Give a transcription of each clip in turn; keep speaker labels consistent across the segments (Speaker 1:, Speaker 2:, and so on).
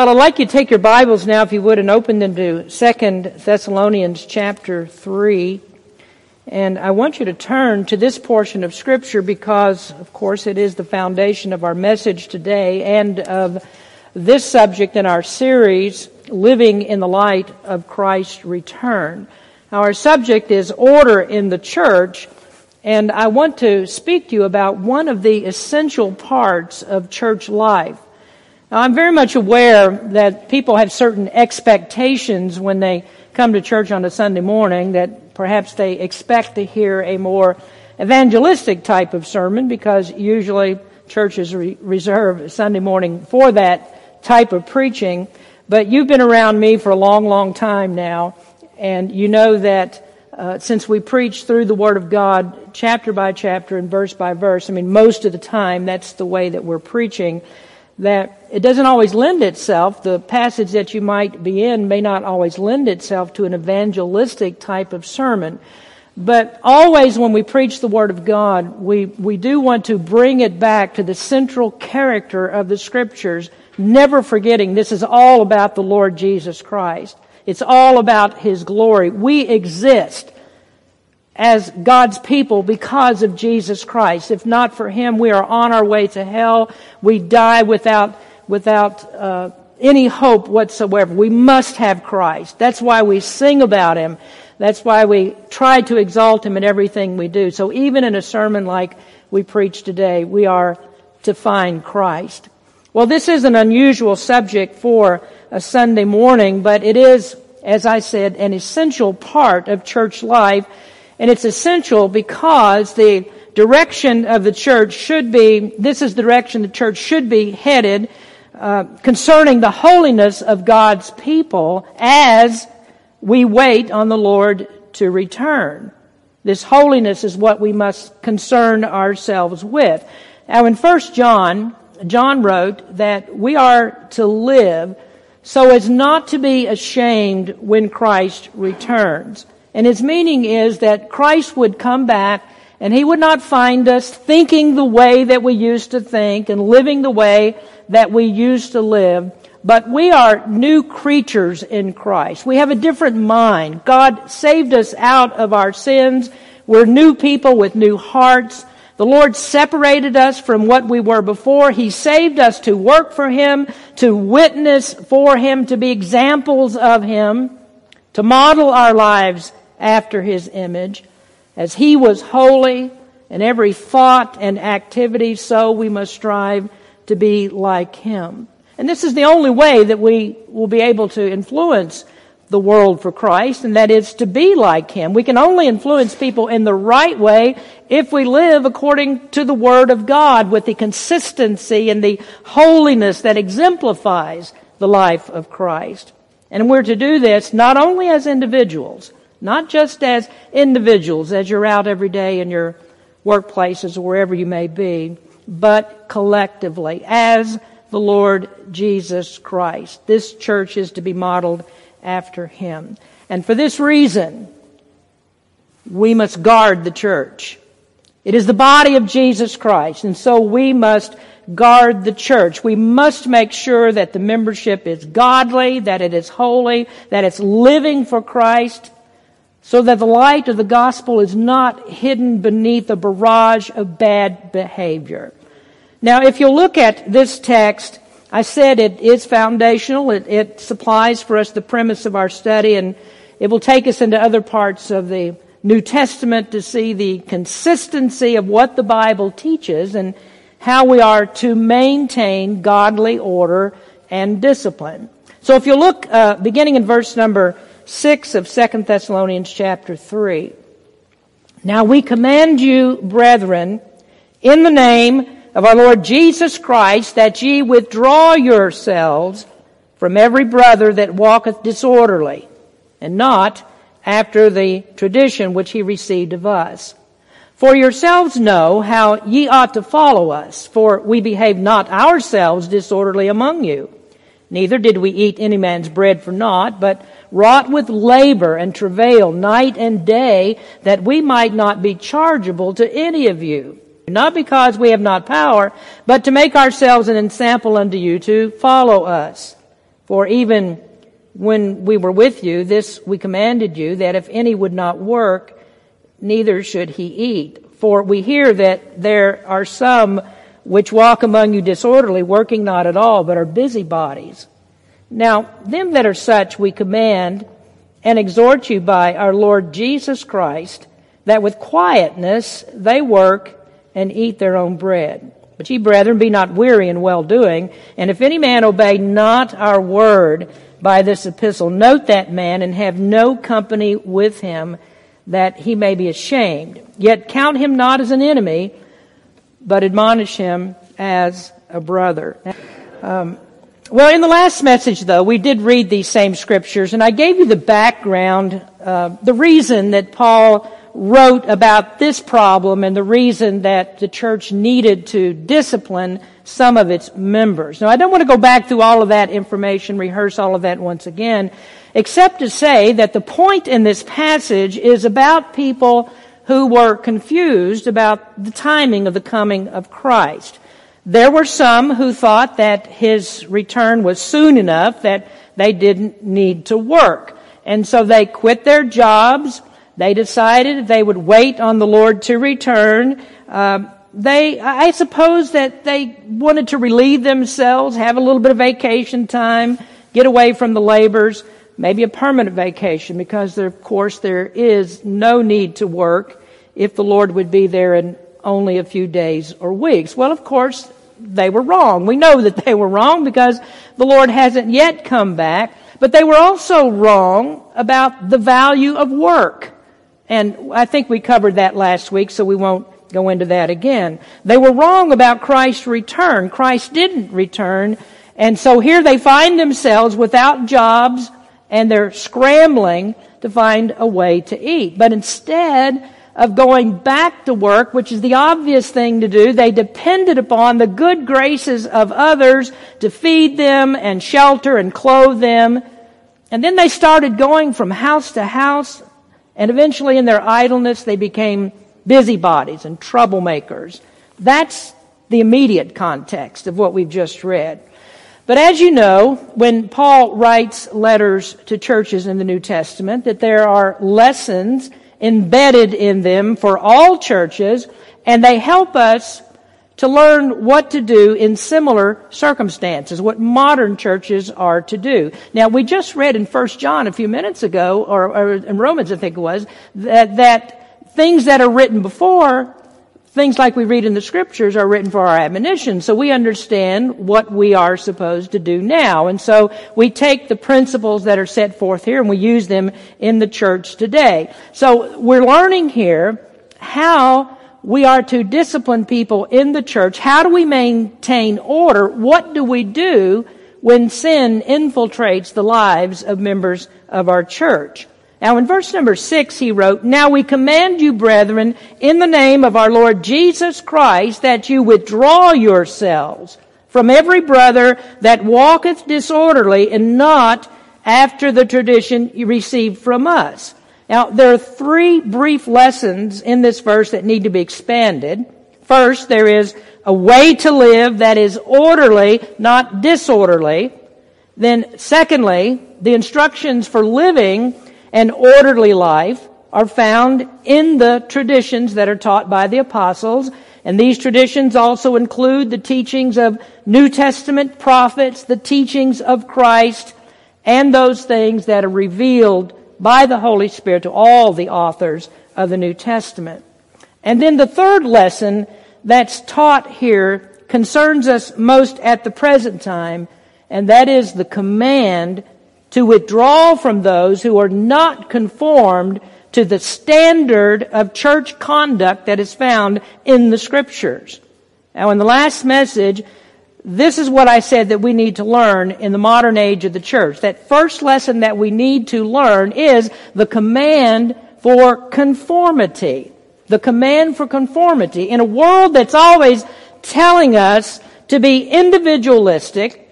Speaker 1: Well, I'd like you to take your Bibles now, if you would, and open them to 2 Thessalonians chapter 3. And I want you to turn to this portion of Scripture because, of course, it is the foundation of our message today and of this subject in our series, Living in the Light of Christ's Return. Now, our subject is order in the church, and I want to speak to you about one of the essential parts of church life. Now, I'm very much aware that people have certain expectations when they come to church on a Sunday morning that perhaps they expect to hear a more evangelistic type of sermon because usually churches re- reserve Sunday morning for that type of preaching. But you've been around me for a long, long time now, and you know that uh, since we preach through the Word of God, chapter by chapter and verse by verse, I mean, most of the time that's the way that we're preaching that it doesn't always lend itself, the passage that you might be in may not always lend itself to an evangelistic type of sermon. But always when we preach the Word of God, we, we do want to bring it back to the central character of the Scriptures, never forgetting this is all about the Lord Jesus Christ. It's all about His glory. We exist as God's people because of Jesus Christ. If not for Him, we are on our way to hell. We die without, without, uh, any hope whatsoever. We must have Christ. That's why we sing about Him. That's why we try to exalt Him in everything we do. So even in a sermon like we preach today, we are to find Christ. Well, this is an unusual subject for a Sunday morning, but it is, as I said, an essential part of church life and it's essential because the direction of the church should be, this is the direction the church should be headed uh, concerning the holiness of God's people as we wait on the Lord to return. This holiness is what we must concern ourselves with. Now in 1 John, John wrote that we are to live so as not to be ashamed when Christ returns. And his meaning is that Christ would come back and he would not find us thinking the way that we used to think and living the way that we used to live. But we are new creatures in Christ. We have a different mind. God saved us out of our sins. We're new people with new hearts. The Lord separated us from what we were before. He saved us to work for Him, to witness for Him, to be examples of Him, to model our lives after his image. As he was holy in every thought and activity, so we must strive to be like him. And this is the only way that we will be able to influence the world for Christ, and that is to be like Him. We can only influence people in the right way if we live according to the Word of God with the consistency and the holiness that exemplifies the life of Christ. And we're to do this not only as individuals, not just as individuals as you're out every day in your workplaces or wherever you may be, but collectively as the Lord Jesus Christ. This church is to be modeled after Him. And for this reason, we must guard the church. It is the body of Jesus Christ, and so we must guard the church. We must make sure that the membership is godly, that it is holy, that it's living for Christ, so that the light of the gospel is not hidden beneath a barrage of bad behavior. Now, if you look at this text, I said it is foundational. It, it, supplies for us the premise of our study, and it will take us into other parts of the New Testament to see the consistency of what the Bible teaches and how we are to maintain godly order and discipline. So if you look, uh, beginning in verse number 6 of 2 Thessalonians chapter 3. Now we command you, brethren, in the name of our Lord Jesus Christ, that ye withdraw yourselves from every brother that walketh disorderly, and not after the tradition which he received of us. For yourselves know how ye ought to follow us, for we behaved not ourselves disorderly among you. Neither did we eat any man's bread for naught, but wrought with labor and travail night and day, that we might not be chargeable to any of you. Not because we have not power, but to make ourselves an ensample unto you to follow us. For even when we were with you, this we commanded you, that if any would not work, neither should he eat. For we hear that there are some which walk among you disorderly, working not at all, but are busybodies. Now, them that are such we command and exhort you by our Lord Jesus Christ, that with quietness they work and eat their own bread. But ye, brethren, be not weary in well doing, and if any man obey not our word by this epistle, note that man and have no company with him, that he may be ashamed. Yet count him not as an enemy, but admonish him as a brother. Um, well, in the last message, though, we did read these same scriptures, and I gave you the background, uh, the reason that Paul wrote about this problem and the reason that the church needed to discipline some of its members. Now, I don't want to go back through all of that information, rehearse all of that once again, except to say that the point in this passage is about people who were confused about the timing of the coming of Christ. There were some who thought that his return was soon enough that they didn't need to work. And so they quit their jobs they decided they would wait on the Lord to return. Uh, they, I suppose that they wanted to relieve themselves, have a little bit of vacation time, get away from the labors, maybe a permanent vacation, because there, of course there is no need to work if the Lord would be there in only a few days or weeks. Well, of course, they were wrong. We know that they were wrong because the Lord hasn't yet come back, but they were also wrong about the value of work. And I think we covered that last week, so we won't go into that again. They were wrong about Christ's return. Christ didn't return. And so here they find themselves without jobs and they're scrambling to find a way to eat. But instead of going back to work, which is the obvious thing to do, they depended upon the good graces of others to feed them and shelter and clothe them. And then they started going from house to house and eventually, in their idleness, they became busybodies and troublemakers. That's the immediate context of what we've just read. But as you know, when Paul writes letters to churches in the New Testament, that there are lessons embedded in them for all churches, and they help us to learn what to do in similar circumstances, what modern churches are to do. Now, we just read in 1 John a few minutes ago, or, or in Romans, I think it was, that, that things that are written before, things like we read in the scriptures are written for our admonition. So we understand what we are supposed to do now. And so we take the principles that are set forth here and we use them in the church today. So we're learning here how we are to discipline people in the church. How do we maintain order? What do we do when sin infiltrates the lives of members of our church? Now in verse number six, he wrote, Now we command you, brethren, in the name of our Lord Jesus Christ, that you withdraw yourselves from every brother that walketh disorderly and not after the tradition you received from us. Now, there are three brief lessons in this verse that need to be expanded. First, there is a way to live that is orderly, not disorderly. Then, secondly, the instructions for living an orderly life are found in the traditions that are taught by the apostles. And these traditions also include the teachings of New Testament prophets, the teachings of Christ, and those things that are revealed by the Holy Spirit to all the authors of the New Testament. And then the third lesson that's taught here concerns us most at the present time, and that is the command to withdraw from those who are not conformed to the standard of church conduct that is found in the scriptures. Now, in the last message, this is what I said that we need to learn in the modern age of the church. That first lesson that we need to learn is the command for conformity. The command for conformity. In a world that's always telling us to be individualistic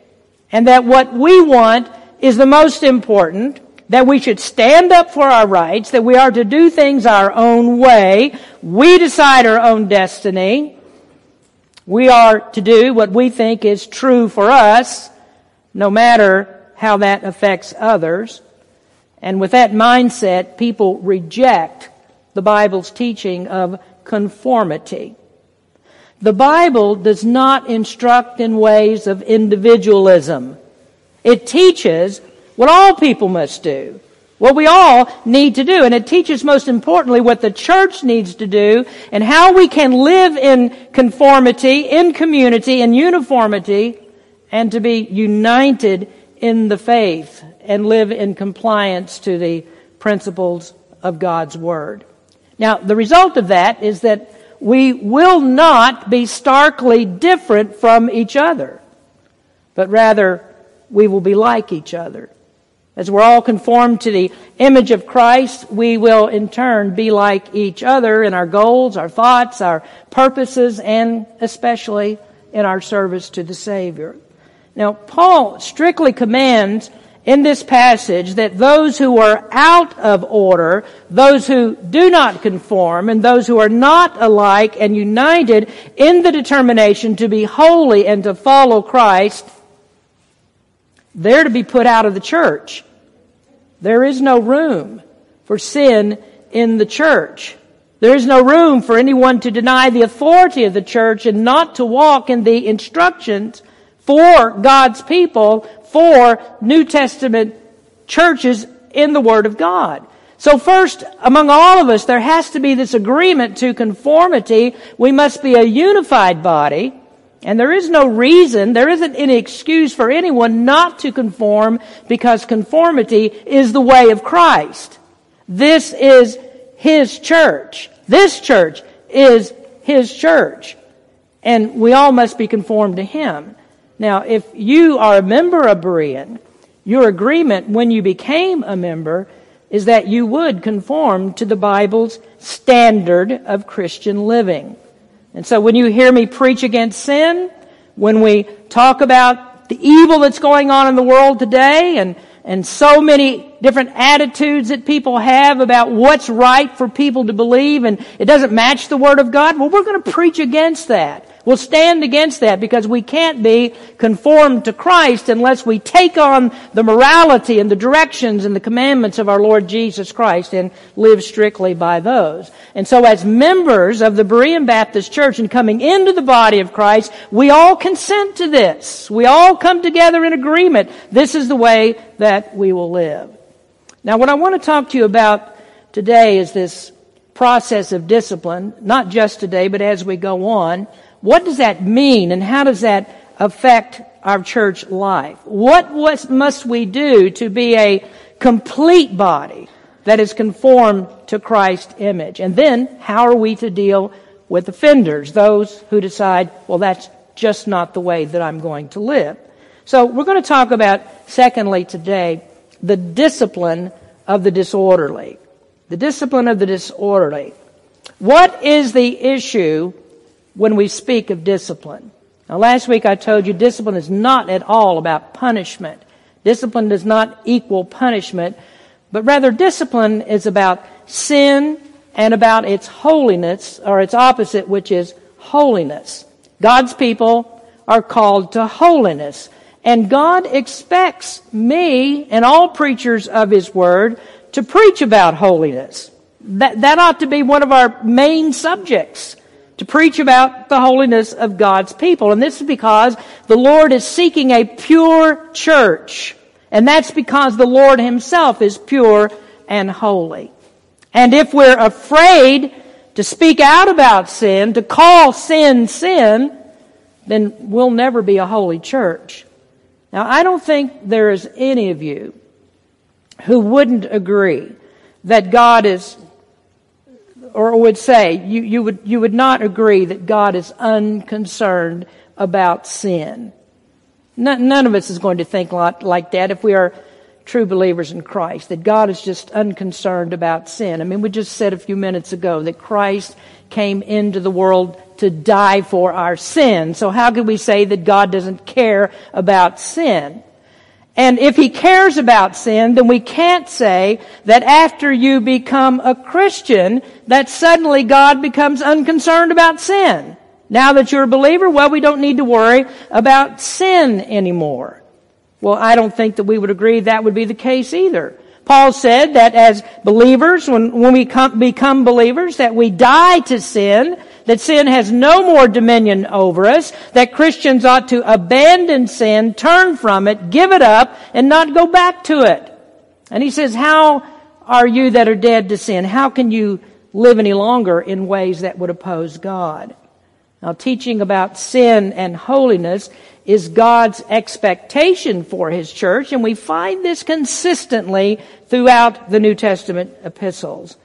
Speaker 1: and that what we want is the most important, that we should stand up for our rights, that we are to do things our own way, we decide our own destiny, we are to do what we think is true for us, no matter how that affects others. And with that mindset, people reject the Bible's teaching of conformity. The Bible does not instruct in ways of individualism. It teaches what all people must do. What we all need to do. And it teaches most importantly what the church needs to do and how we can live in conformity, in community, in uniformity, and to be united in the faith and live in compliance to the principles of God's Word. Now, the result of that is that we will not be starkly different from each other, but rather we will be like each other. As we're all conformed to the image of Christ, we will in turn be like each other in our goals, our thoughts, our purposes, and especially in our service to the Savior. Now, Paul strictly commands in this passage that those who are out of order, those who do not conform, and those who are not alike and united in the determination to be holy and to follow Christ, they're to be put out of the church. There is no room for sin in the church. There is no room for anyone to deny the authority of the church and not to walk in the instructions for God's people, for New Testament churches in the Word of God. So first, among all of us, there has to be this agreement to conformity. We must be a unified body. And there is no reason, there isn't any excuse for anyone not to conform because conformity is the way of Christ. This is His church. This church is His church. And we all must be conformed to Him. Now, if you are a member of Berean, your agreement when you became a member is that you would conform to the Bible's standard of Christian living. And so when you hear me preach against sin, when we talk about the evil that's going on in the world today and, and so many different attitudes that people have about what's right for people to believe and it doesn't match the Word of God, well, we're going to preach against that. We'll stand against that because we can't be conformed to Christ unless we take on the morality and the directions and the commandments of our Lord Jesus Christ and live strictly by those. And so as members of the Berean Baptist Church and coming into the body of Christ, we all consent to this. We all come together in agreement. This is the way that we will live. Now what I want to talk to you about today is this process of discipline, not just today, but as we go on. What does that mean and how does that affect our church life? What was, must we do to be a complete body that is conformed to Christ's image? And then how are we to deal with offenders, those who decide, well, that's just not the way that I'm going to live. So we're going to talk about, secondly, today, the discipline of the disorderly. The discipline of the disorderly. What is the issue when we speak of discipline. Now, last week I told you discipline is not at all about punishment. Discipline does not equal punishment, but rather discipline is about sin and about its holiness, or its opposite, which is holiness. God's people are called to holiness. And God expects me and all preachers of His Word to preach about holiness. That, that ought to be one of our main subjects to preach about the holiness of God's people. And this is because the Lord is seeking a pure church. And that's because the Lord himself is pure and holy. And if we're afraid to speak out about sin, to call sin sin, then we'll never be a holy church. Now, I don't think there is any of you who wouldn't agree that God is or would say, you, you, would, you would not agree that God is unconcerned about sin. None of us is going to think like that if we are true believers in Christ, that God is just unconcerned about sin. I mean, we just said a few minutes ago that Christ came into the world to die for our sin. So how could we say that God doesn't care about sin? And if he cares about sin, then we can't say that after you become a Christian, that suddenly God becomes unconcerned about sin. Now that you're a believer, well, we don't need to worry about sin anymore. Well, I don't think that we would agree that would be the case either. Paul said that as believers, when, when we come, become believers, that we die to sin, that sin has no more dominion over us, that Christians ought to abandon sin, turn from it, give it up, and not go back to it. And he says, how are you that are dead to sin? How can you live any longer in ways that would oppose God? Now, teaching about sin and holiness is God's expectation for His church, and we find this consistently throughout the New Testament epistles.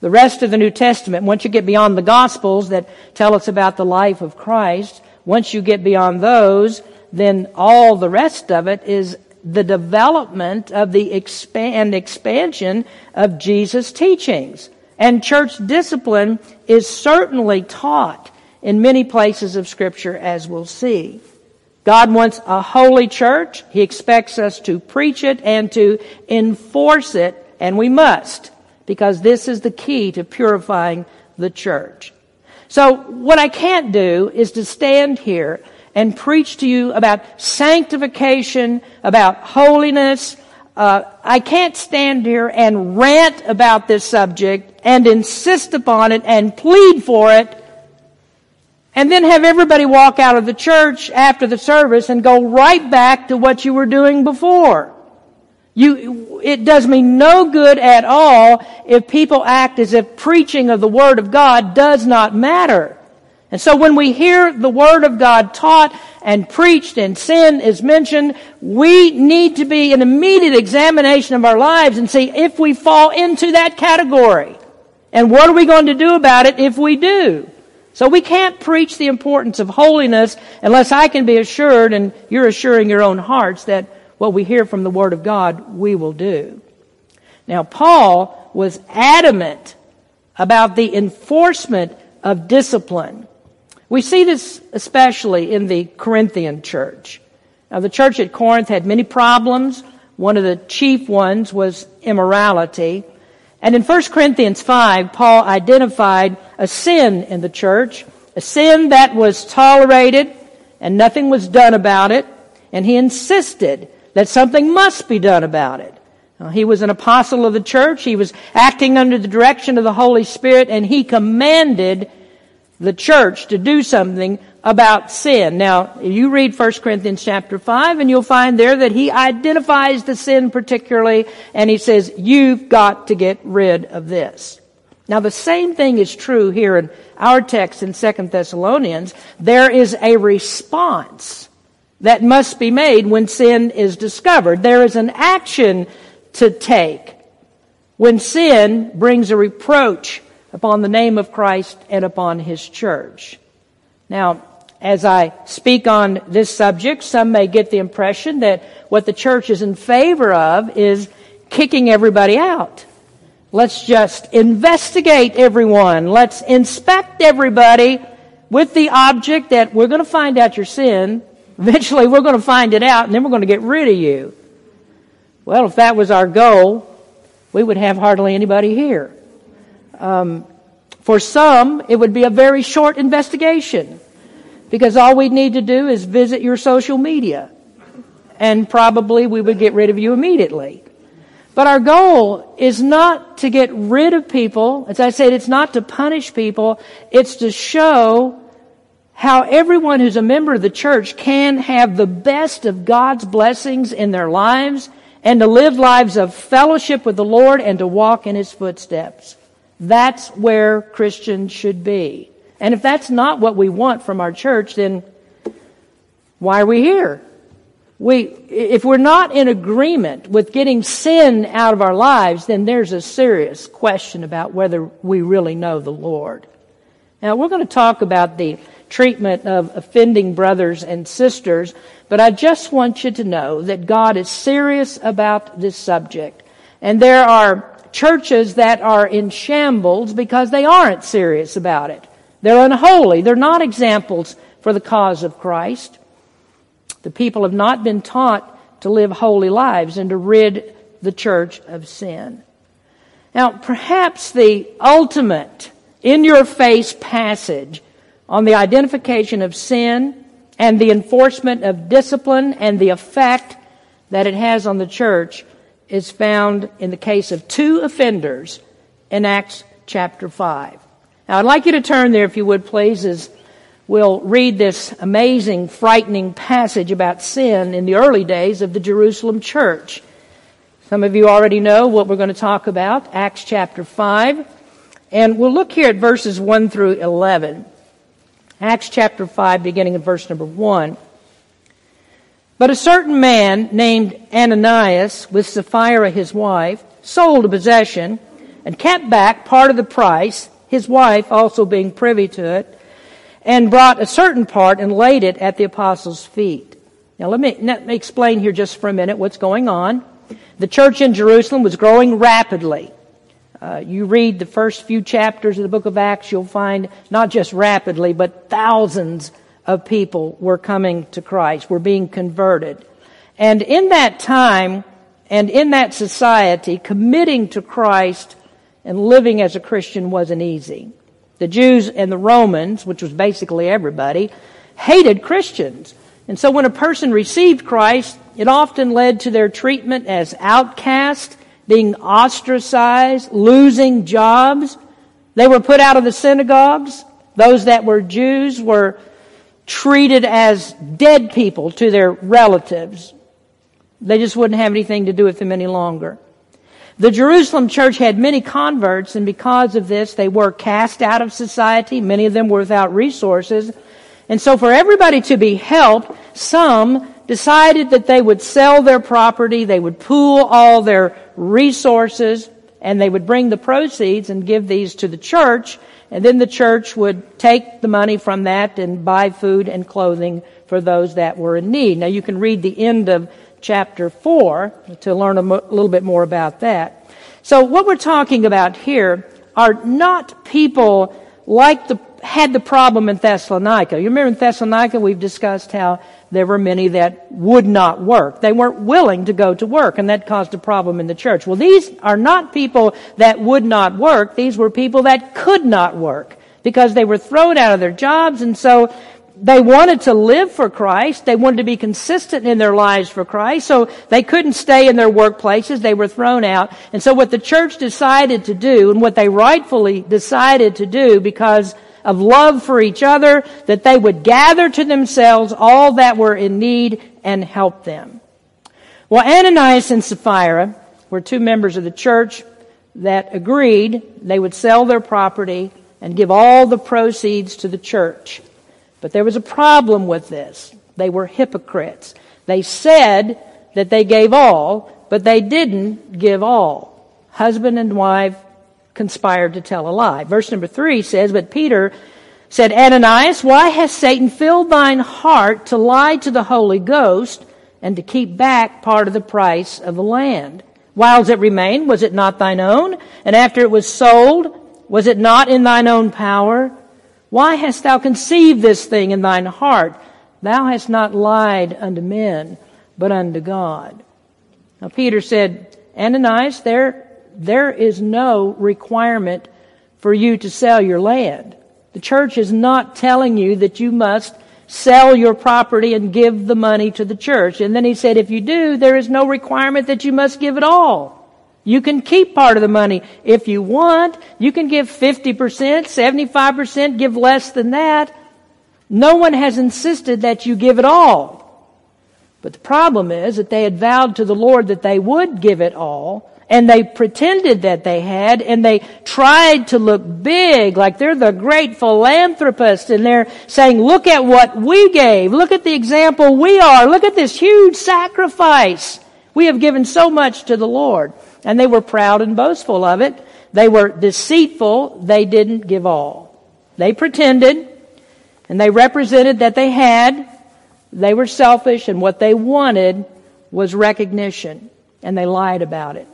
Speaker 1: The rest of the New Testament, once you get beyond the Gospels that tell us about the life of Christ, once you get beyond those, then all the rest of it is the development of the expand, expansion of Jesus' teachings. And church discipline is certainly taught in many places of Scripture, as we'll see. God wants a holy church. He expects us to preach it and to enforce it, and we must, because this is the key to purifying the church. So what I can't do is to stand here and preach to you about sanctification, about holiness. Uh, I can't stand here and rant about this subject and insist upon it and plead for it and then have everybody walk out of the church after the service and go right back to what you were doing before. You, it does me no good at all if people act as if preaching of the Word of God does not matter. And so when we hear the Word of God taught and preached and sin is mentioned, we need to be an immediate examination of our lives and see if we fall into that category. And what are we going to do about it if we do? So we can't preach the importance of holiness unless I can be assured, and you're assuring your own hearts, that what we hear from the Word of God, we will do. Now, Paul was adamant about the enforcement of discipline. We see this especially in the Corinthian church. Now, the church at Corinth had many problems. One of the chief ones was immorality. And in 1 Corinthians 5, Paul identified a sin in the church, a sin that was tolerated and nothing was done about it, and he insisted that something must be done about it. He was an apostle of the church, he was acting under the direction of the Holy Spirit, and he commanded the church to do something about sin. Now, you read 1 Corinthians chapter 5 and you'll find there that he identifies the sin particularly and he says, you've got to get rid of this. Now the same thing is true here in our text in 2 Thessalonians. There is a response that must be made when sin is discovered. There is an action to take when sin brings a reproach upon the name of Christ and upon His church. Now, as I speak on this subject, some may get the impression that what the church is in favor of is kicking everybody out. Let's just investigate everyone. Let's inspect everybody with the object that we're going to find out your sin. Eventually, we're going to find it out, and then we're going to get rid of you. Well, if that was our goal, we would have hardly anybody here. Um, for some, it would be a very short investigation because all we'd need to do is visit your social media and probably we would get rid of you immediately. But our goal is not to get rid of people. As I said, it's not to punish people. It's to show how everyone who's a member of the church can have the best of God's blessings in their lives and to live lives of fellowship with the Lord and to walk in His footsteps. That's where Christians should be. And if that's not what we want from our church, then why are we here? We, if we're not in agreement with getting sin out of our lives, then there's a serious question about whether we really know the Lord. Now we're going to talk about the treatment of offending brothers and sisters, but I just want you to know that God is serious about this subject. And there are churches that are in shambles because they aren't serious about it. They're unholy. They're not examples for the cause of Christ. The people have not been taught to live holy lives and to rid the church of sin. Now, perhaps the ultimate in your face passage on the identification of sin and the enforcement of discipline and the effect that it has on the church is found in the case of two offenders in Acts chapter 5. Now, I'd like you to turn there, if you would, please, as we'll read this amazing, frightening passage about sin in the early days of the Jerusalem church. Some of you already know what we're going to talk about, Acts chapter 5. And we'll look here at verses 1 through 11. Acts chapter 5, beginning at verse number 1. But a certain man named Ananias, with Sapphira his wife, sold a possession and kept back part of the price, his wife also being privy to it, and brought a certain part and laid it at the apostles' feet. Now let me, let me explain here just for a minute what's going on. The church in Jerusalem was growing rapidly. Uh, you read the first few chapters of the book of Acts, you'll find not just rapidly, but thousands of people were coming to Christ, were being converted. And in that time and in that society, committing to Christ and living as a Christian wasn't easy. The Jews and the Romans, which was basically everybody, hated Christians. And so when a person received Christ, it often led to their treatment as outcast, being ostracized, losing jobs. They were put out of the synagogues. Those that were Jews were treated as dead people to their relatives. They just wouldn't have anything to do with them any longer. The Jerusalem church had many converts, and because of this, they were cast out of society. Many of them were without resources. And so for everybody to be helped, some decided that they would sell their property, they would pool all their resources, and they would bring the proceeds and give these to the church, and then the church would take the money from that and buy food and clothing for those that were in need. Now you can read the end of chapter 4 to learn a little bit more about that. So what we're talking about here are not people like the had the problem in Thessalonica. You remember in Thessalonica we've discussed how there were many that would not work. They weren't willing to go to work and that caused a problem in the church. Well, these are not people that would not work. These were people that could not work because they were thrown out of their jobs and so they wanted to live for Christ. They wanted to be consistent in their lives for Christ. So they couldn't stay in their workplaces. They were thrown out. And so what the church decided to do and what they rightfully decided to do because of love for each other, that they would gather to themselves all that were in need and help them. Well, Ananias and Sapphira were two members of the church that agreed they would sell their property and give all the proceeds to the church. But there was a problem with this. They were hypocrites. They said that they gave all, but they didn't give all. Husband and wife conspired to tell a lie. Verse number three says, But Peter said, Ananias, why has Satan filled thine heart to lie to the Holy Ghost and to keep back part of the price of the land? Whiles it remained, was it not thine own? And after it was sold, was it not in thine own power? Why hast thou conceived this thing in thine heart? Thou hast not lied unto men, but unto God. Now Peter said, Ananias, there, there is no requirement for you to sell your land. The church is not telling you that you must sell your property and give the money to the church. And then he said, if you do, there is no requirement that you must give it all. You can keep part of the money if you want. You can give 50%, 75%, give less than that. No one has insisted that you give it all. But the problem is that they had vowed to the Lord that they would give it all, and they pretended that they had, and they tried to look big, like they're the great philanthropist, and they're saying, look at what we gave, look at the example we are, look at this huge sacrifice. We have given so much to the Lord. And they were proud and boastful of it. They were deceitful. They didn't give all. They pretended. And they represented that they had, they were selfish, and what they wanted was recognition. And they lied about it.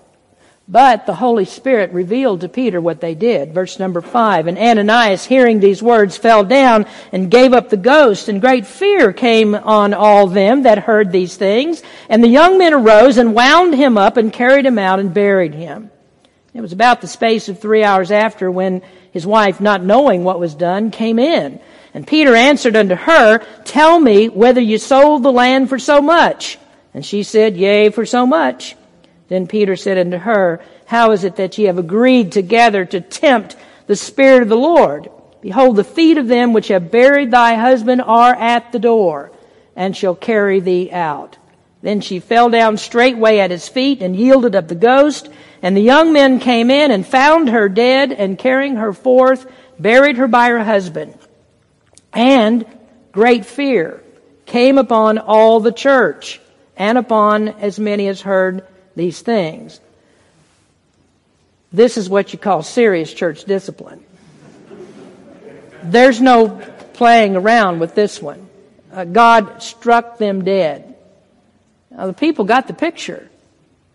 Speaker 1: But the Holy Spirit revealed to Peter what they did. Verse number five. And Ananias, hearing these words, fell down and gave up the ghost, and great fear came on all them that heard these things. And the young men arose and wound him up and carried him out and buried him. It was about the space of three hours after when his wife, not knowing what was done, came in. And Peter answered unto her, Tell me whether you sold the land for so much. And she said, Yea, for so much. Then Peter said unto her, How is it that ye have agreed together to tempt the Spirit of the Lord? Behold, the feet of them which have buried thy husband are at the door, and shall carry thee out. Then she fell down straightway at his feet and yielded up the ghost. And the young men came in and found her dead, and carrying her forth, buried her by her husband. And great fear came upon all the church, and upon as many as heard these things. This is what you call serious church discipline. There's no playing around with this one. Uh, God struck them dead. Now, the people got the picture.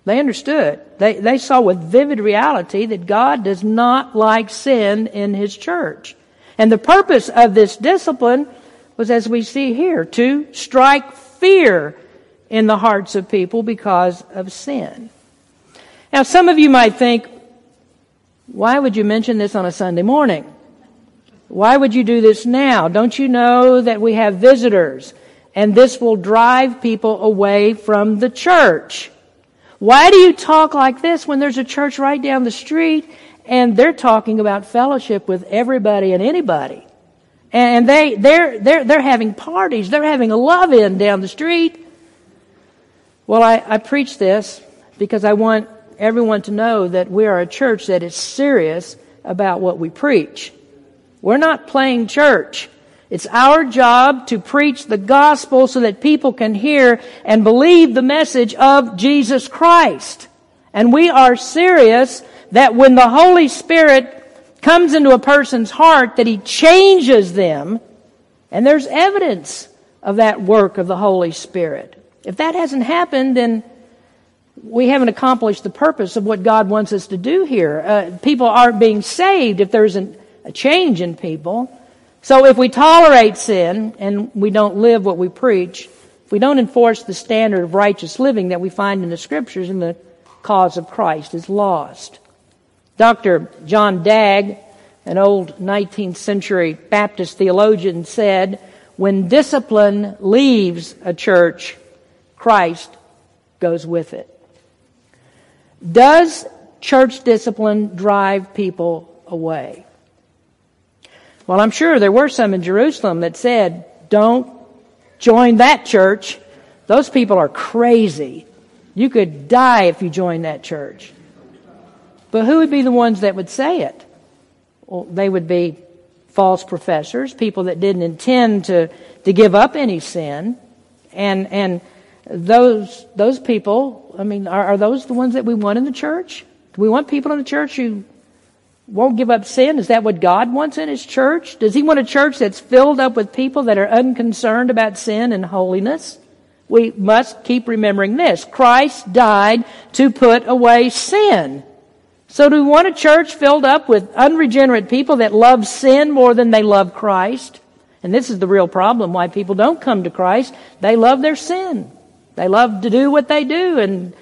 Speaker 1: They understood. They, they saw with vivid reality that God does not like sin in His church. And the purpose of this discipline was, as we see here, to strike fear in the hearts of people because of sin. Now, some of you might think, why would you mention this on a Sunday morning? Why would you do this now? Don't you know that we have visitors and this will drive people away from the church? Why do you talk like this when there's a church right down the street and they're talking about fellowship with everybody and anybody? And they, they're, they're, they're having parties. They're having a love in down the street. Well, I, I preach this because I want everyone to know that we are a church that is serious about what we preach. We're not playing church. It's our job to preach the gospel so that people can hear and believe the message of Jesus Christ. And we are serious that when the Holy Spirit comes into a person's heart that He changes them, and there's evidence of that work of the Holy Spirit. If that hasn't happened, then we haven't accomplished the purpose of what God wants us to do here. Uh, people aren't being saved if there isn't a change in people. So if we tolerate sin and we don't live what we preach, if we don't enforce the standard of righteous living that we find in the scriptures, then the cause of Christ is lost. Dr. John Dagg, an old 19th century Baptist theologian, said, when discipline leaves a church, Christ goes with it. Does church discipline drive people away? Well, I'm sure there were some in Jerusalem that said, don't join that church. Those people are crazy. You could die if you joined that church. But who would be the ones that would say it? Well, they would be false professors, people that didn't intend to, to give up any sin, and, and those, those people, I mean, are, are those the ones that we want in the church? Do we want people in the church who won't give up sin? Is that what God wants in His church? Does He want a church that's filled up with people that are unconcerned about sin and holiness? We must keep remembering this. Christ died to put away sin. So do we want a church filled up with unregenerate people that love sin more than they love Christ? And this is the real problem why people don't come to Christ. They love their sin. They love to do what they do and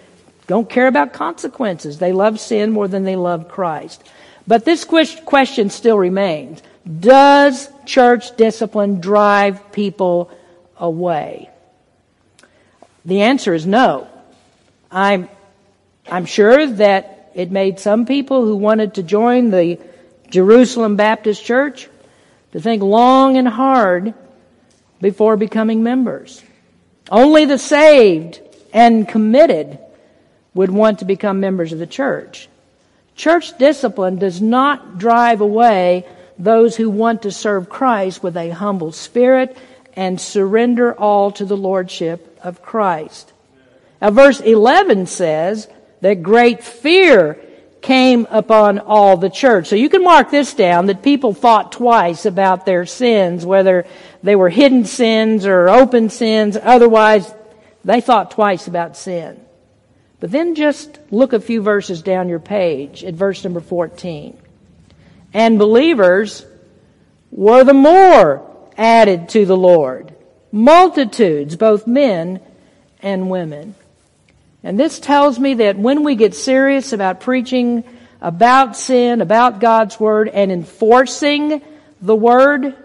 Speaker 1: don't care about consequences. They love sin more than they love Christ. But this question still remains. Does church discipline drive people away? The answer is no. I'm, I'm sure that it made some people who wanted to join the Jerusalem Baptist Church to think long and hard before becoming members. Only the saved and committed would want to become members of the church. Church discipline does not drive away those who want to serve Christ with a humble spirit and surrender all to the lordship of Christ. Now verse 11 says that great fear came upon all the church. So you can mark this down that people thought twice about their sins, whether they were hidden sins or open sins. Otherwise, they thought twice about sin. But then just look a few verses down your page at verse number 14. And believers were the more added to the Lord. Multitudes, both men and women. And this tells me that when we get serious about preaching about sin, about God's Word, and enforcing the Word,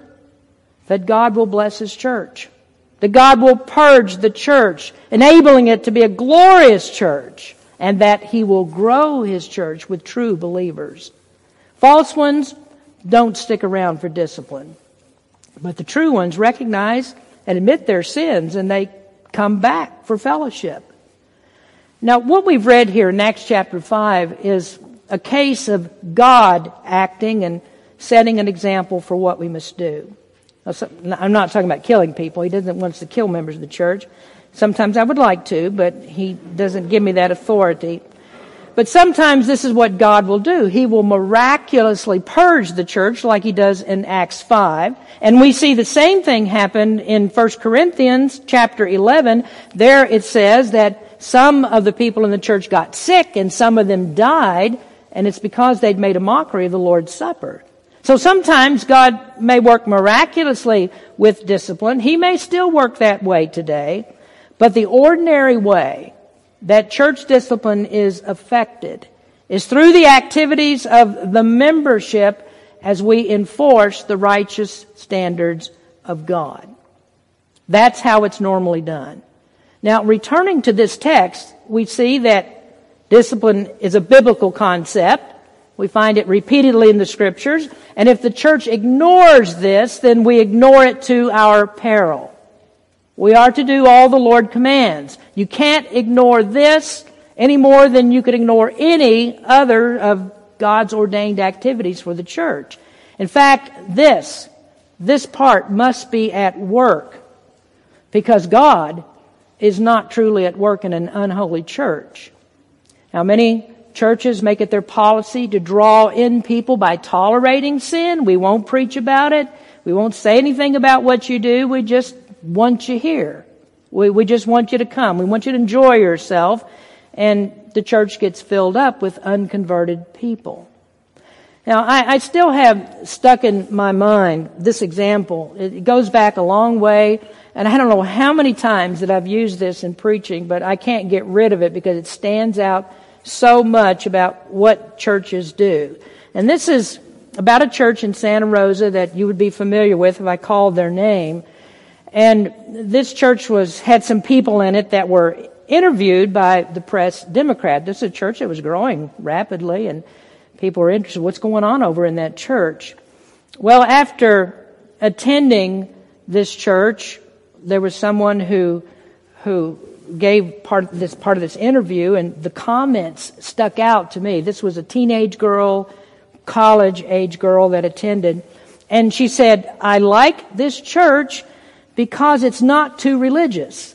Speaker 1: that God will bless His church. That God will purge the church, enabling it to be a glorious church, and that He will grow His church with true believers. False ones don't stick around for discipline. But the true ones recognize and admit their sins and they come back for fellowship. Now, what we've read here in Acts chapter 5 is a case of God acting and setting an example for what we must do. I'm not talking about killing people. He doesn't want us to kill members of the church. Sometimes I would like to, but he doesn't give me that authority. But sometimes this is what God will do. He will miraculously purge the church like he does in Acts 5. And we see the same thing happen in 1 Corinthians chapter 11. There it says that some of the people in the church got sick and some of them died, and it's because they'd made a mockery of the Lord's Supper. So sometimes God may work miraculously with discipline. He may still work that way today, but the ordinary way that church discipline is affected is through the activities of the membership as we enforce the righteous standards of God. That's how it's normally done. Now, returning to this text, we see that discipline is a biblical concept. We find it repeatedly in the scriptures. And if the church ignores this, then we ignore it to our peril. We are to do all the Lord commands. You can't ignore this any more than you could ignore any other of God's ordained activities for the church. In fact, this, this part must be at work because God is not truly at work in an unholy church. Now many churches make it their policy to draw in people by tolerating sin. We won't preach about it. We won't say anything about what you do. We just want you here. We, we just want you to come. We want you to enjoy yourself. And the church gets filled up with unconverted people. Now, I, I, still have stuck in my mind this example. It goes back a long way, and I don't know how many times that I've used this in preaching, but I can't get rid of it because it stands out so much about what churches do. And this is about a church in Santa Rosa that you would be familiar with if I called their name. And this church was, had some people in it that were interviewed by the press Democrat. This is a church that was growing rapidly and people were interested. What's going on over in that church? Well, after attending this church, there was someone who, who gave part this part of this interview and the comments stuck out to me. This was a teenage girl, college age girl that attended. And she said, I like this church because it's not too religious.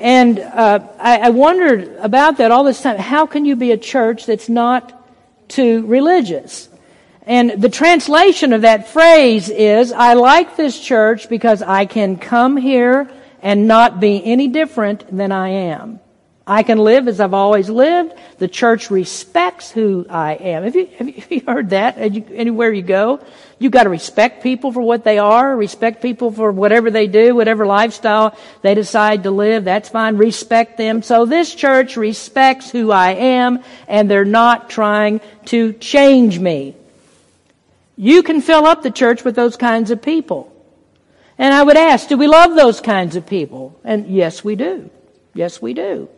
Speaker 1: And uh, I, I wondered about that all this time. How can you be a church that's not too religious? And the translation of that phrase is, I like this church because I can come here and not be any different than I am. I can live as I've always lived. The church respects who I am. Have you, have you heard that anywhere you go? You've got to respect people for what they are, respect people for whatever they do, whatever lifestyle they decide to live. That's fine. Respect them. So this church respects who I am and they're not trying to change me. You can fill up the church with those kinds of people. And I would ask, do we love those kinds of people? And yes, we do. Yes, we do.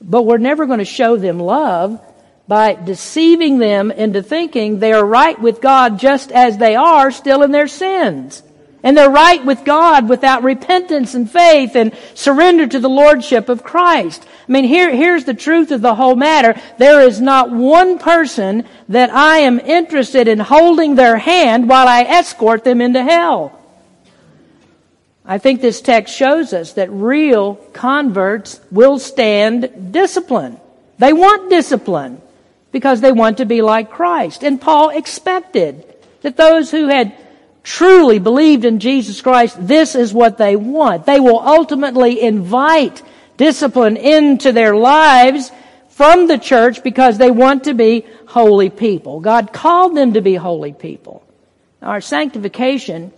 Speaker 1: But we're never going to show them love by deceiving them into thinking they are right with God just as they are still in their sins. And they're right with God without repentance and faith and surrender to the Lordship of Christ. I mean, here, here's the truth of the whole matter. There is not one person that I am interested in holding their hand while I escort them into hell. I think this text shows us that real converts will stand discipline. They want discipline because they want to be like Christ. And Paul expected that those who had truly believed in Jesus Christ, this is what they want. They will ultimately invite discipline into their lives from the church because they want to be holy people. God called them to be holy people. Our sanctification,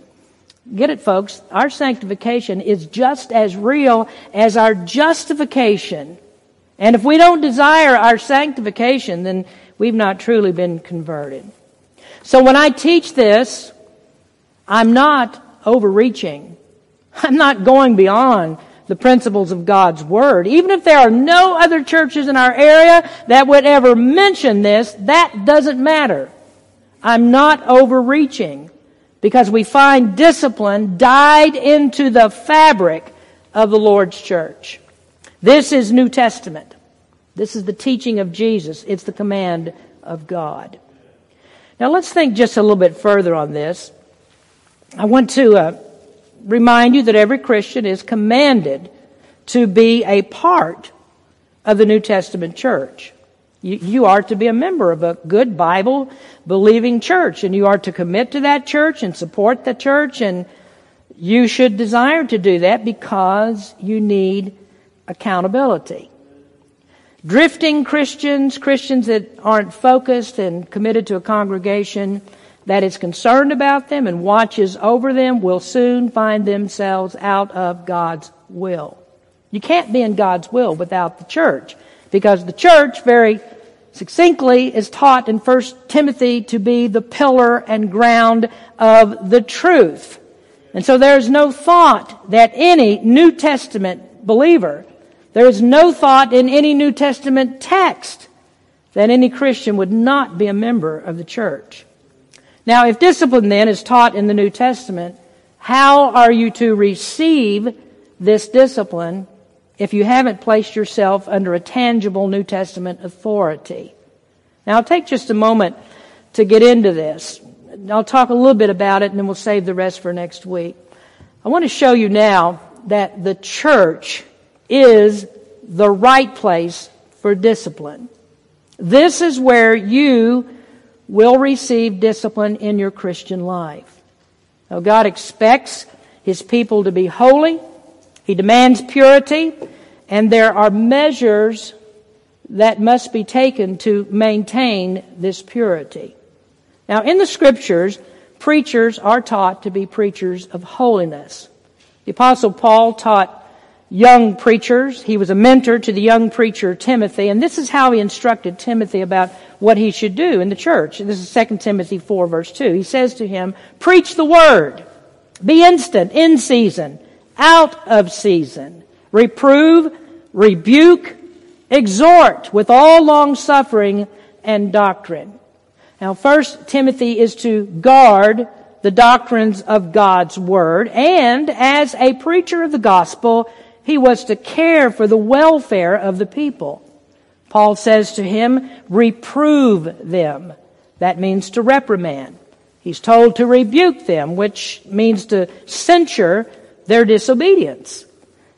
Speaker 1: get it folks, our sanctification is just as real as our justification. And if we don't desire our sanctification, then we've not truly been converted. So when I teach this, I'm not overreaching. I'm not going beyond the principles of God's Word. Even if there are no other churches in our area that would ever mention this, that doesn't matter. I'm not overreaching because we find discipline dyed into the fabric of the Lord's church. This is New Testament. This is the teaching of Jesus. It's the command of God. Now let's think just a little bit further on this. I want to uh, remind you that every Christian is commanded to be a part of the New Testament church. You, you, are to be a member of a good Bible believing church, and you are to commit to that church and support the church, and you should desire to do that because you need accountability. Drifting Christians, Christians that aren't focused and committed to a congregation, that is concerned about them and watches over them will soon find themselves out of God's will. You can't be in God's will without the church because the church very succinctly is taught in 1 Timothy to be the pillar and ground of the truth. And so there's no thought that any New Testament believer, there is no thought in any New Testament text that any Christian would not be a member of the church. Now, if discipline then is taught in the New Testament, how are you to receive this discipline if you haven't placed yourself under a tangible New Testament authority? Now, I'll take just a moment to get into this. I'll talk a little bit about it and then we'll save the rest for next week. I want to show you now that the church is the right place for discipline. This is where you will receive discipline in your Christian life. Now, God expects His people to be holy. He demands purity. And there are measures that must be taken to maintain this purity. Now, in the scriptures, preachers are taught to be preachers of holiness. The apostle Paul taught young preachers. He was a mentor to the young preacher Timothy, and this is how he instructed Timothy about what he should do in the church. This is 2 Timothy 4 verse 2. He says to him, preach the word. Be instant, in season, out of season. Reprove, rebuke, exhort with all long suffering and doctrine. Now first Timothy is to guard the doctrines of God's word and as a preacher of the gospel, he was to care for the welfare of the people. Paul says to him, reprove them. That means to reprimand. He's told to rebuke them, which means to censure their disobedience.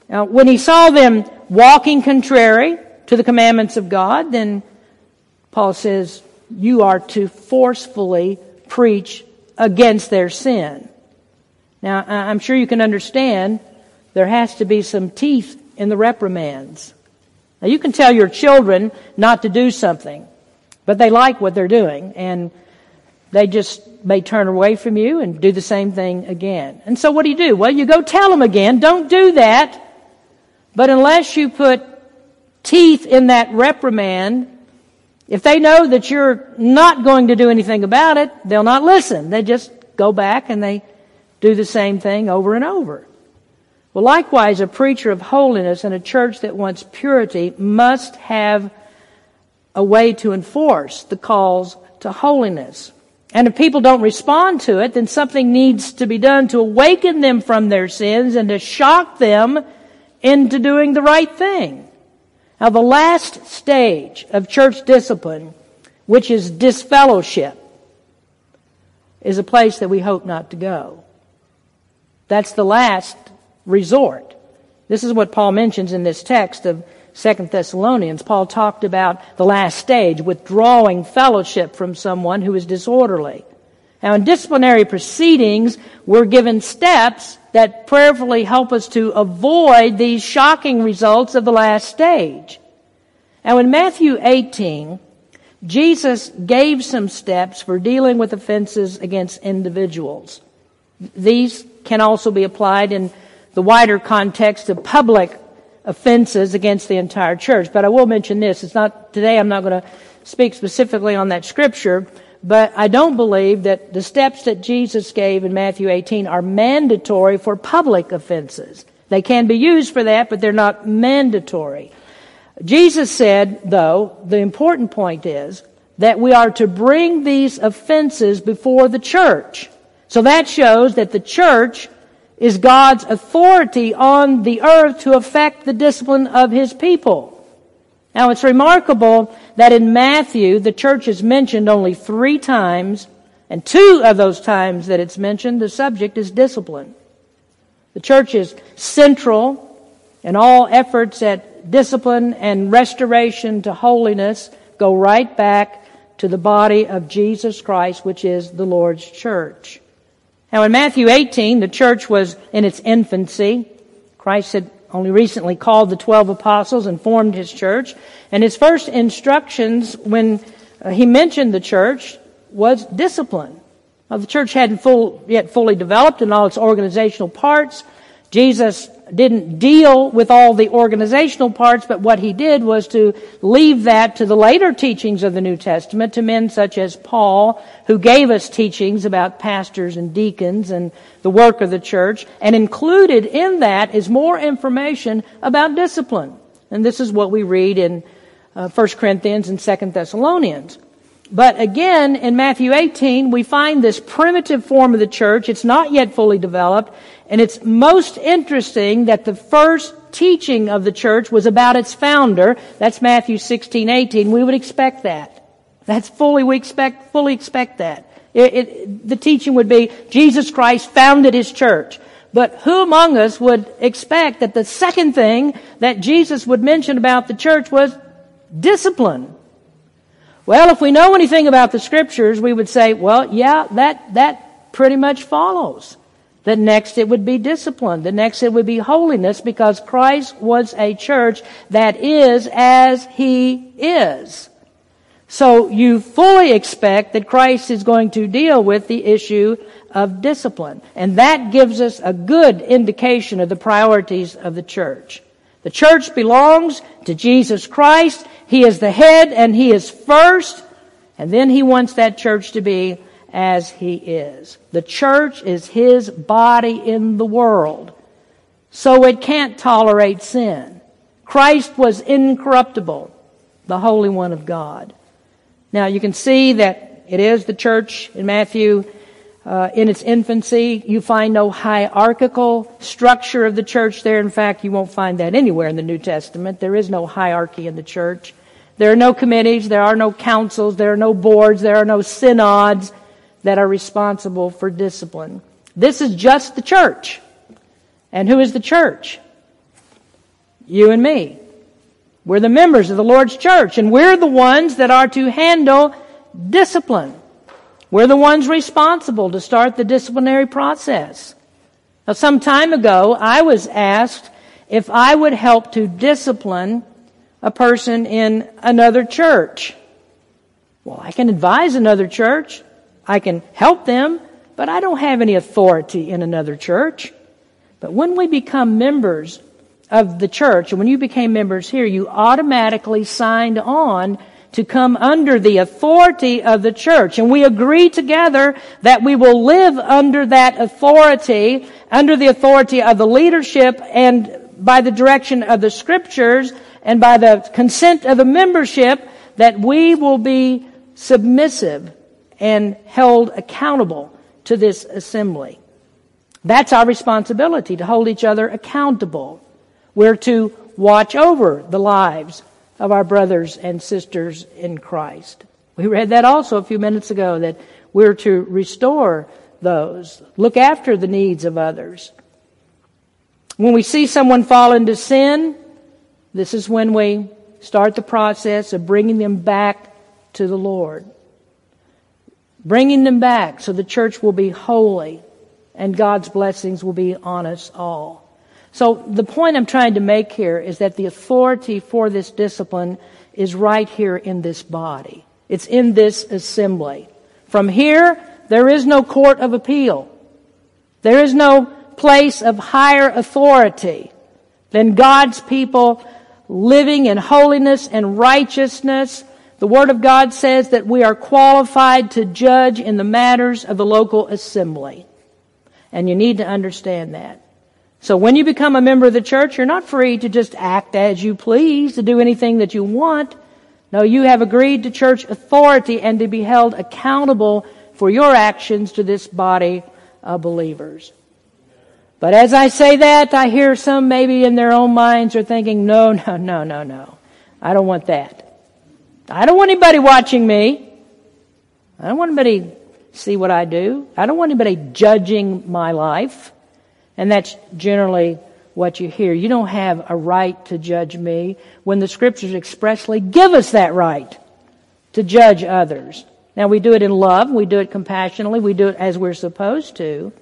Speaker 1: Now, when he saw them walking contrary to the commandments of God, then Paul says, you are to forcefully preach against their sin. Now, I'm sure you can understand there has to be some teeth in the reprimands. Now you can tell your children not to do something, but they like what they're doing and they just may turn away from you and do the same thing again. And so what do you do? Well, you go tell them again, don't do that. But unless you put teeth in that reprimand, if they know that you're not going to do anything about it, they'll not listen. They just go back and they do the same thing over and over. Well, likewise, a preacher of holiness and a church that wants purity must have a way to enforce the calls to holiness. And if people don't respond to it, then something needs to be done to awaken them from their sins and to shock them into doing the right thing. Now, the last stage of church discipline, which is disfellowship, is a place that we hope not to go. That's the last resort. This is what Paul mentions in this text of Second Thessalonians, Paul talked about the last stage, withdrawing fellowship from someone who is disorderly. Now, in disciplinary proceedings, we're given steps that prayerfully help us to avoid these shocking results of the last stage. Now, in Matthew 18, Jesus gave some steps for dealing with offenses against individuals. These can also be applied in the wider context of public offenses against the entire church. But I will mention this. It's not, today I'm not going to speak specifically on that scripture, but I don't believe that the steps that Jesus gave in Matthew 18 are mandatory for public offenses. They can be used for that, but they're not mandatory. Jesus said, though, the important point is that we are to bring these offenses before the church. So that shows that the church is God's authority on the earth to affect the discipline of his people. Now it's remarkable that in Matthew, the church is mentioned only three times, and two of those times that it's mentioned, the subject is discipline. The church is central in all efforts at discipline and restoration to holiness go right back to the body of Jesus Christ, which is the Lord's church. Now in Matthew 18, the church was in its infancy. Christ had only recently called the 12 apostles and formed his church. And his first instructions when uh, he mentioned the church was discipline. Well, the church hadn't full, yet fully developed in all its organizational parts. Jesus didn't deal with all the organizational parts, but what he did was to leave that to the later teachings of the New Testament, to men such as Paul, who gave us teachings about pastors and deacons and the work of the church, and included in that is more information about discipline. And this is what we read in uh, 1 Corinthians and 2 Thessalonians. But again, in Matthew 18, we find this primitive form of the church. It's not yet fully developed. And it's most interesting that the first teaching of the church was about its founder. That's Matthew 16, 18. We would expect that. That's fully, we expect, fully expect that. It, it, the teaching would be Jesus Christ founded his church. But who among us would expect that the second thing that Jesus would mention about the church was discipline? Well, if we know anything about the scriptures, we would say, well, yeah, that, that pretty much follows. The next it would be discipline. The next it would be holiness because Christ was a church that is as He is. So you fully expect that Christ is going to deal with the issue of discipline. And that gives us a good indication of the priorities of the church. The church belongs to Jesus Christ. He is the head and He is first. And then He wants that church to be as He is. The church is His body in the world. So it can't tolerate sin. Christ was incorruptible, the Holy One of God. Now you can see that it is the church in Matthew uh, in its infancy. You find no hierarchical structure of the church there. In fact, you won't find that anywhere in the New Testament. There is no hierarchy in the church. There are no committees, there are no councils, there are no boards, there are no synods that are responsible for discipline. This is just the church. And who is the church? You and me. We're the members of the Lord's church, and we're the ones that are to handle discipline. We're the ones responsible to start the disciplinary process. Now, some time ago, I was asked if I would help to discipline a person in another church. Well, I can advise another church. I can help them, but I don't have any authority in another church. But when we become members of the church, and when you became members here, you automatically signed on to come under the authority of the church. And we agree together that we will live under that authority, under the authority of the leadership and by the direction of the scriptures and by the consent of the membership that we will be submissive and held accountable to this assembly. That's our responsibility to hold each other accountable. We're to watch over the lives of our brothers and sisters in Christ. We read that also a few minutes ago that we're to restore those, look after the needs of others. When we see someone fall into sin, This is when we start the process of bringing them back to the Lord. Bringing them back so the church will be holy and God's blessings will be on us all. So the point I'm trying to make here is that the authority for this discipline is right here in this body. It's in this assembly. From here, there is no court of appeal. There is no place of higher authority than God's people living in holiness and righteousness. The Word of God says that we are qualified to judge in the matters of the local assembly. And you need to understand that. So when you become a member of the church, you're not free to just act as you please, to do anything that you want. No, you have agreed to church authority and to be held accountable for your actions to this body of believers. But as I say that, I hear some maybe in their own minds are thinking, no, no, no, no, no. I don't want that. I don't want anybody watching me. I don't want anybody see what I do. I don't want anybody judging my life. And that's generally what you hear. You don't have a right to judge me when the scriptures expressly give us that right to judge others. Now we do it in love, we do it compassionately, we do it as we're supposed to.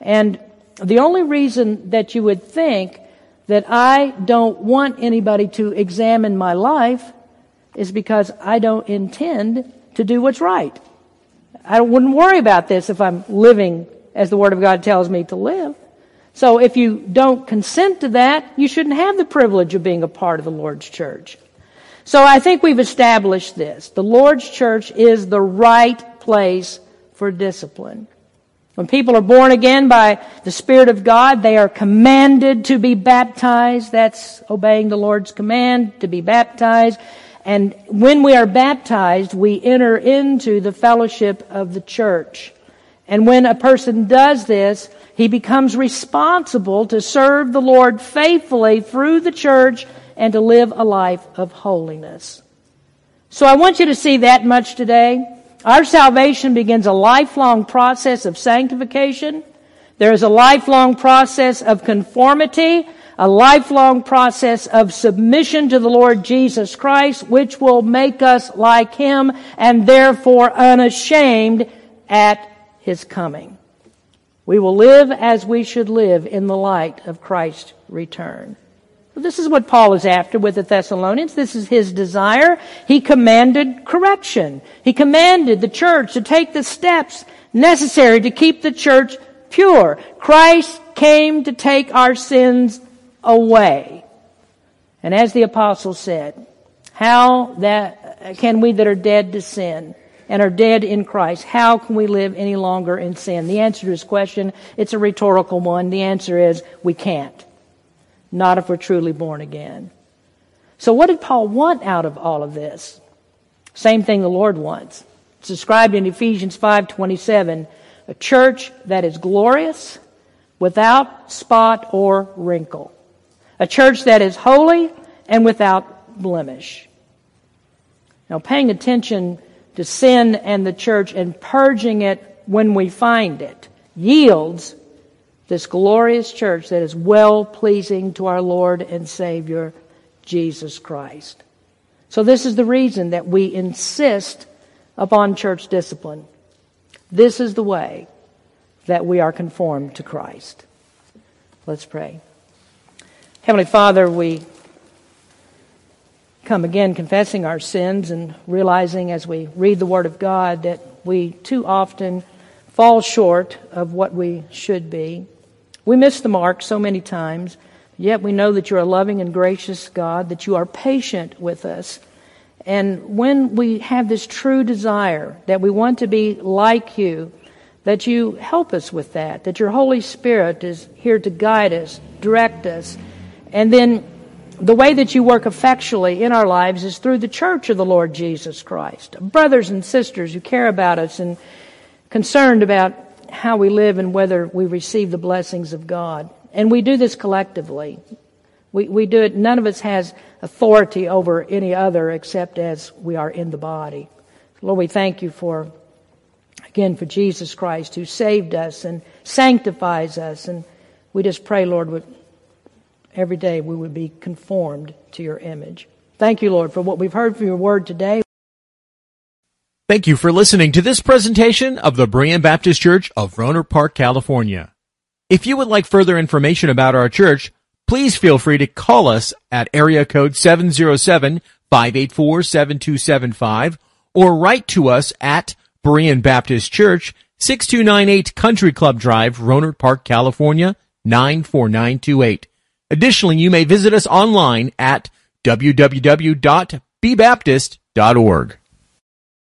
Speaker 1: And the only reason that you would think that I don't want anybody to examine my life is because I don't intend to do what's right. I wouldn't worry about this if I'm living as the Word of God tells me to live. So if you don't consent to that, you shouldn't have the privilege of being a part of the Lord's church. So I think we've established this. The Lord's church is the right place for discipline. When people are born again by the Spirit of God, they are commanded to be baptized. That's obeying the Lord's command to be baptized. And when we are baptized, we enter into the fellowship of the church. And when a person does this, he becomes responsible to serve the Lord faithfully through the church and to live a life of holiness. So I want you to see that much today. Our salvation begins a lifelong process of sanctification. There is a lifelong process of conformity, a lifelong process of submission to the Lord Jesus Christ, which will make us like Him and therefore unashamed at His coming. We will live as we should live in the light of Christ's return. This is what Paul is after with the Thessalonians. This is his desire. He commanded correction. He commanded the church to take the steps necessary to keep the church pure. Christ came to take our sins away. And as the apostle said, how that can we that are dead to sin and are dead in Christ, how can we live any longer in sin? The answer to his question, it's a rhetorical one. The answer is we can't. Not if we're truly born again. So what did Paul want out of all of this? Same thing the Lord wants. It's described in Ephesians 5:27, a church that is glorious, without spot or wrinkle. A church that is holy and without blemish. Now paying attention to sin and the church and purging it when we find it yields this glorious church that is well pleasing to our Lord and Savior, Jesus Christ. So this is the reason that we insist upon church discipline. This is the way that we are conformed to Christ. Let's pray. Heavenly Father, we come again confessing our sins and realizing as we read the Word of God that we too often fall short of what we should be. We miss the mark so many times, yet we know that you're a loving and gracious God, that you are patient with us. And when we have this true desire that we want to be like you, that you help us with that, that your Holy Spirit is here to guide us, direct us, and then the way that you work effectually in our lives is through the church of the Lord Jesus Christ. Brothers and sisters who care about us and concerned about how we live and whether we receive the blessings of God. And we do this collectively. We, we do it, none of us has authority over any other except as we are in the body. Lord, we thank you for, again, for Jesus Christ who saved us and sanctifies us. And we just pray, Lord, every day we would be conformed to your image. Thank you, Lord, for what we've heard from your word today.
Speaker 2: Thank you for listening to this presentation of the Berean Baptist Church of Rohnert Park, California. If you would like further information about our church, please feel free to call us at area code 707-584-7275 or write to us at Berean Baptist Church, 6298 Country Club Drive, Rohnert Park, California, 94928. Additionally, you may visit us online at www.bbaptist.org.